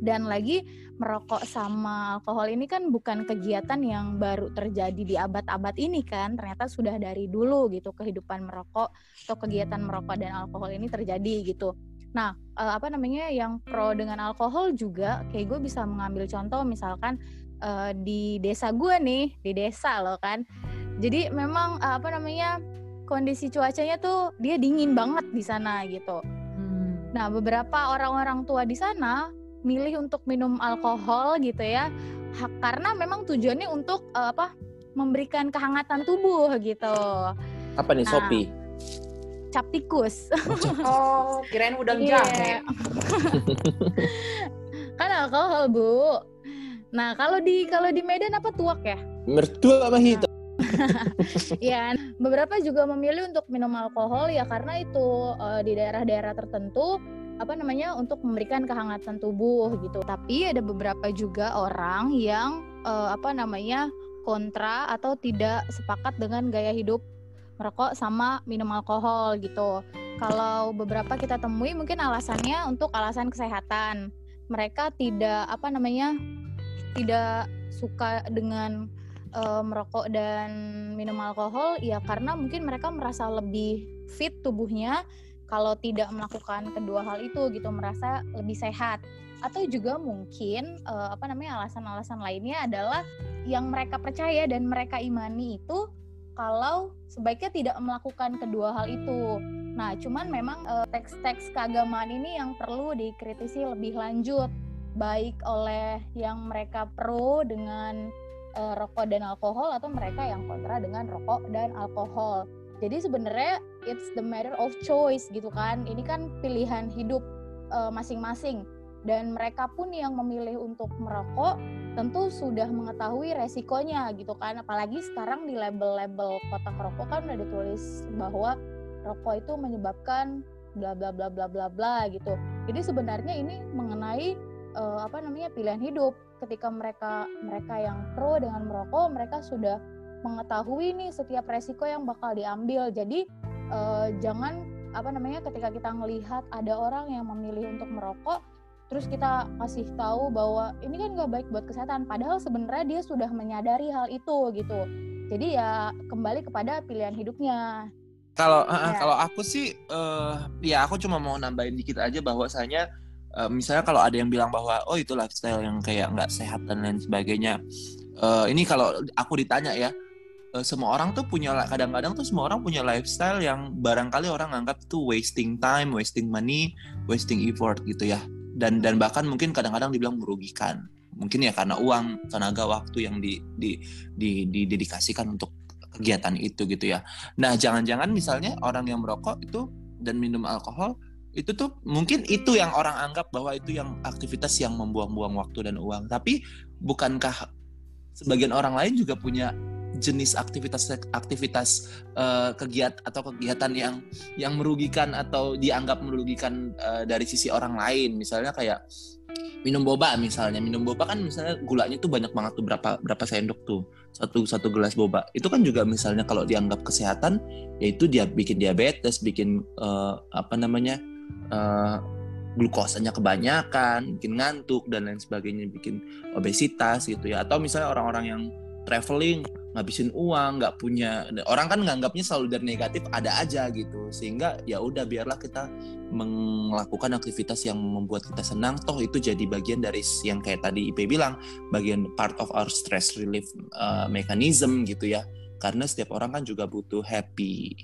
Dan lagi merokok sama alkohol ini kan bukan kegiatan yang baru terjadi di abad-abad ini kan ternyata sudah dari dulu gitu kehidupan merokok atau kegiatan merokok dan alkohol ini terjadi gitu nah uh, apa namanya yang pro dengan alkohol juga kayak gue bisa mengambil contoh misalkan uh, di desa gue nih di desa loh kan. Jadi memang uh, apa namanya kondisi cuacanya tuh dia dingin banget di sana gitu. Hmm. nah beberapa orang-orang tua di sana milih untuk minum alkohol gitu ya karena memang tujuannya untuk uh, apa memberikan kehangatan tubuh gitu. Apa nih nah, Sopi cap tikus. Oh kirain udang yeah. jahe. Kan alkohol bu. Nah kalau di kalau di Medan apa tuak ya? Mertua apa hitam ya beberapa juga memilih untuk minum alkohol ya karena itu uh, di daerah-daerah tertentu apa namanya untuk memberikan kehangatan tubuh gitu. Tapi ada beberapa juga orang yang uh, apa namanya kontra atau tidak sepakat dengan gaya hidup merokok sama minum alkohol gitu. Kalau beberapa kita temui mungkin alasannya untuk alasan kesehatan. Mereka tidak apa namanya tidak suka dengan uh, merokok dan minum alkohol ya karena mungkin mereka merasa lebih fit tubuhnya kalau tidak melakukan kedua hal itu gitu merasa lebih sehat atau juga mungkin uh, apa namanya alasan-alasan lainnya adalah yang mereka percaya dan mereka imani itu kalau sebaiknya tidak melakukan kedua hal itu. Nah, cuman memang uh, teks-teks keagamaan ini yang perlu dikritisi lebih lanjut baik oleh yang mereka pro dengan uh, rokok dan alkohol atau mereka yang kontra dengan rokok dan alkohol. Jadi sebenarnya it's the matter of choice gitu kan. Ini kan pilihan hidup uh, masing-masing dan mereka pun yang memilih untuk merokok tentu sudah mengetahui resikonya gitu kan. Apalagi sekarang di label-label kotak rokok kan udah ditulis bahwa rokok itu menyebabkan bla bla bla bla bla bla gitu. Jadi sebenarnya ini mengenai uh, apa namanya pilihan hidup. Ketika mereka mereka yang pro dengan merokok, mereka sudah mengetahui nih setiap resiko yang bakal diambil. Jadi uh, jangan apa namanya ketika kita melihat ada orang yang memilih untuk merokok terus kita kasih tahu bahwa ini kan nggak baik buat kesehatan padahal sebenarnya dia sudah menyadari hal itu gitu jadi ya kembali kepada pilihan hidupnya kalau ya. kalau aku sih uh, ya aku cuma mau nambahin dikit aja bahwasanya uh, misalnya kalau ada yang bilang bahwa oh itu lifestyle yang kayak nggak sehat dan lain sebagainya uh, ini kalau aku ditanya ya uh, semua orang tuh punya kadang-kadang tuh semua orang punya lifestyle yang barangkali orang anggap itu wasting time, wasting money, wasting effort gitu ya. Dan dan bahkan mungkin kadang-kadang dibilang merugikan. Mungkin ya karena uang, tenaga, waktu yang di, di, di, didedikasikan untuk kegiatan itu gitu ya. Nah, jangan-jangan misalnya orang yang merokok itu dan minum alkohol itu tuh mungkin itu yang orang anggap bahwa itu yang aktivitas yang membuang-buang waktu dan uang. Tapi bukankah sebagian orang lain juga punya jenis aktivitas aktivitas uh, kegiatan atau kegiatan yang yang merugikan atau dianggap merugikan uh, dari sisi orang lain. Misalnya kayak minum boba misalnya. Minum boba kan misalnya gulanya tuh banyak banget tuh berapa berapa sendok tuh. Satu satu gelas boba. Itu kan juga misalnya kalau dianggap kesehatan yaitu dia bikin diabetes bikin uh, apa namanya uh, glukosanya kebanyakan, bikin ngantuk dan lain sebagainya, bikin obesitas gitu ya. Atau misalnya orang-orang yang traveling ngabisin uang, nggak punya orang kan nganggapnya selalu dari negatif ada aja gitu. Sehingga ya udah biarlah kita melakukan aktivitas yang membuat kita senang toh itu jadi bagian dari yang kayak tadi IP bilang bagian part of our stress relief uh, mechanism gitu ya karena setiap orang kan juga butuh happy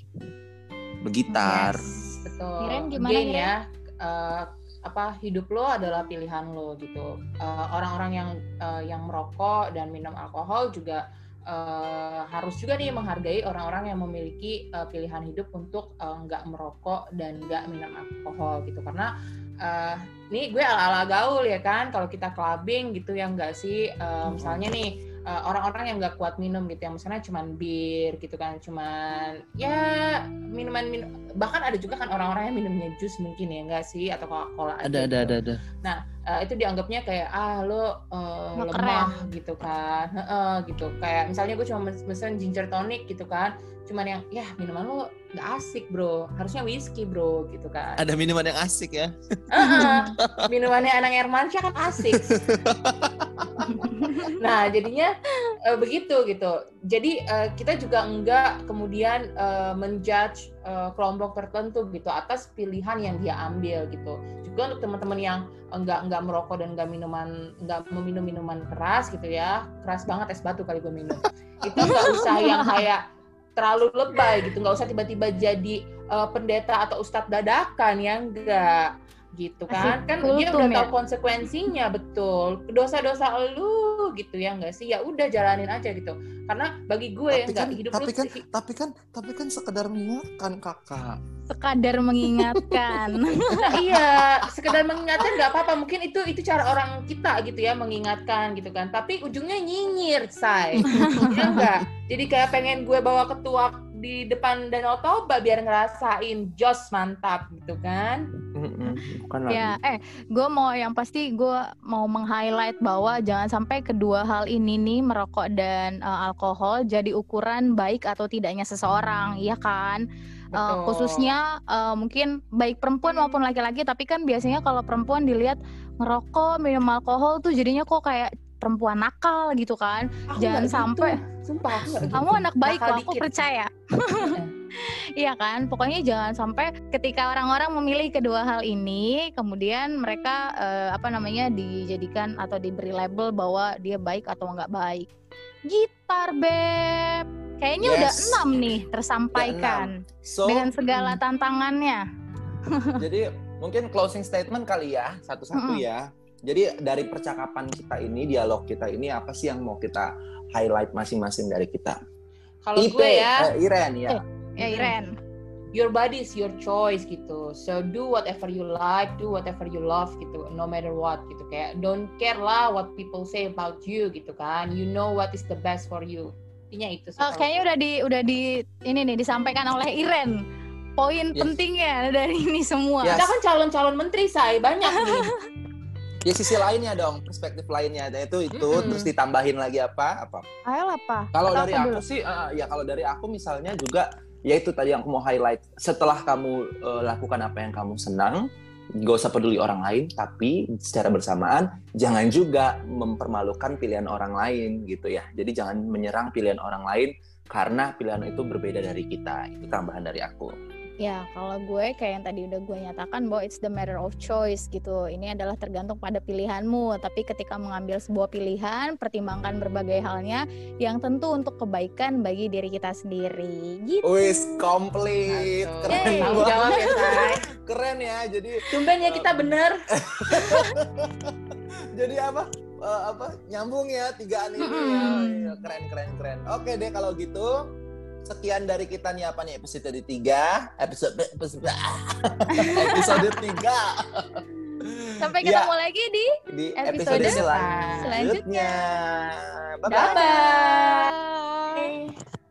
begitar Yes, betul. Iren gimana, Again Iren? ya, eh, apa hidup lo adalah pilihan lo gitu. Eh, Orang-orang yang eh, yang merokok dan minum alkohol juga eh, harus juga nih menghargai orang-orang yang memiliki eh, pilihan hidup untuk eh, nggak merokok dan nggak minum alkohol gitu. Karena eh, ini gue ala-ala gaul ya kan, kalau kita clubbing gitu ya nggak sih, Eh, misalnya nih eh, orang-orang yang nggak kuat minum gitu, yang misalnya cuman bir gitu kan, cuman ya minuman minum bahkan ada juga kan orang-orang yang minumnya jus mungkin ya enggak sih atau coca-cola aja ada ada gitu. ada ada Eh, itu dianggapnya kayak ah lo Nggak lemah gitu kan. Heeh, gitu. Kayak misalnya gue cuma mes- mesen ginger tonic gitu kan cuman yang ya minuman lo nggak asik bro. Harusnya whiskey bro gitu kan. Ada minuman yang asik ya? Heeh, minumannya anak Hermansyah kan asik. Nah jadinya eh, begitu gitu. Jadi eh, kita juga enggak kemudian eh, menjudge eh, kelompok tertentu gitu atas pilihan yang dia ambil gitu. Juga untuk teman-teman yang enggak enggak merokok dan enggak minuman enggak meminum minuman keras gitu ya. Keras banget es batu kali gue minum. Itu enggak usah yang kayak terlalu lebay gitu nggak usah tiba-tiba jadi eh, pendeta atau ustadz dadakan ya enggak gitu kan Masih kan dia udah ya? tahu konsekuensinya betul dosa-dosa lu gitu ya enggak sih ya udah jalanin aja gitu karena bagi gue Tapi enggak kan- hidup tapi lu kan- tapi kan tapi kan sekedar mengingatkan kakak Sekadar mengingatkan. Nah, iya, sekedar mengingatkan nggak apa-apa. Mungkin itu itu cara orang kita gitu ya mengingatkan gitu kan. Tapi ujungnya nyinyir, say. ya enggak. Jadi kayak pengen gue bawa ketua di depan Danau Toba biar ngerasain jos mantap gitu kan. bukan lagi Ya, eh, gue mau yang pasti gue mau meng-highlight bahwa jangan sampai kedua hal ini nih merokok dan eh, alkohol jadi ukuran baik atau tidaknya seseorang, iya kan? Eh, Betul. khususnya eh, mungkin baik perempuan maupun laki-laki, tapi kan biasanya kalau perempuan dilihat ngerokok, minum alkohol tuh jadinya kok kayak perempuan nakal gitu kan? Aku jangan gitu. sampai Sumpah aku nggak kamu gitu. anak baik Nakal kok, aku percaya. Iya kan, pokoknya jangan sampai ketika orang-orang memilih kedua hal ini, kemudian mereka eh, apa namanya dijadikan atau diberi label bahwa dia baik atau nggak baik. Gitar beb, kayaknya udah Yes. enam nih tersampaikan so dengan segala tantangannya. jadi mungkin closing statement kali ya satu-satu Mm-mm. ya jadi dari percakapan kita ini dialog kita ini apa sih yang mau kita highlight masing-masing dari kita Kalau IP, gue ya, eh, Iren ya Eh. Ya Iren, your body is your choice gitu. So do whatever you like, do whatever you love gitu, no matter what gitu. Kayak don't care lah what people say about you gitu kan. You know what is the best for you. Intinya itu. Oh, kayaknya udah di udah di ini nih disampaikan oleh Iren. Poin Yes. pentingnya dari ini semua. Yes. Kita kan calon-calon menteri, say banyak nih. ya sisi lainnya dong perspektif lainnya itu itu Mm-mm. terus ditambahin lagi apa apa Ayo apa? Kalau dari aku dulu? sih, eh, ya kalau dari aku misalnya juga, ya itu tadi yang aku mau highlight. Setelah kamu eh, lakukan apa yang kamu senang, gak usah peduli orang lain, tapi secara bersamaan jangan juga mempermalukan pilihan orang lain gitu ya. Jadi jangan menyerang pilihan orang lain karena pilihan itu berbeda dari kita. Itu tambahan dari aku. Ya, kalau gue kayak yang tadi udah gue nyatakan bahwa it's the matter of choice gitu. Ini adalah tergantung pada pilihanmu. Tapi ketika mengambil sebuah pilihan, pertimbangkan berbagai halnya yang tentu untuk kebaikan bagi diri kita sendiri. Gitu. Wis komplit, Nah, keren jawab banget. ya. Keren ya. Jadi Tumben ya kita bener. jadi apa Eh, apa nyambung ya tigaan ini Mm-mm. Ya, keren keren keren oke deh kalau gitu sekian dari kita nih apa nih episode tiga episode episode episode tiga Sampai Ya, ketemu lagi di di episode episode selanjutnya. selanjutnya bye bye Dadah. Bye.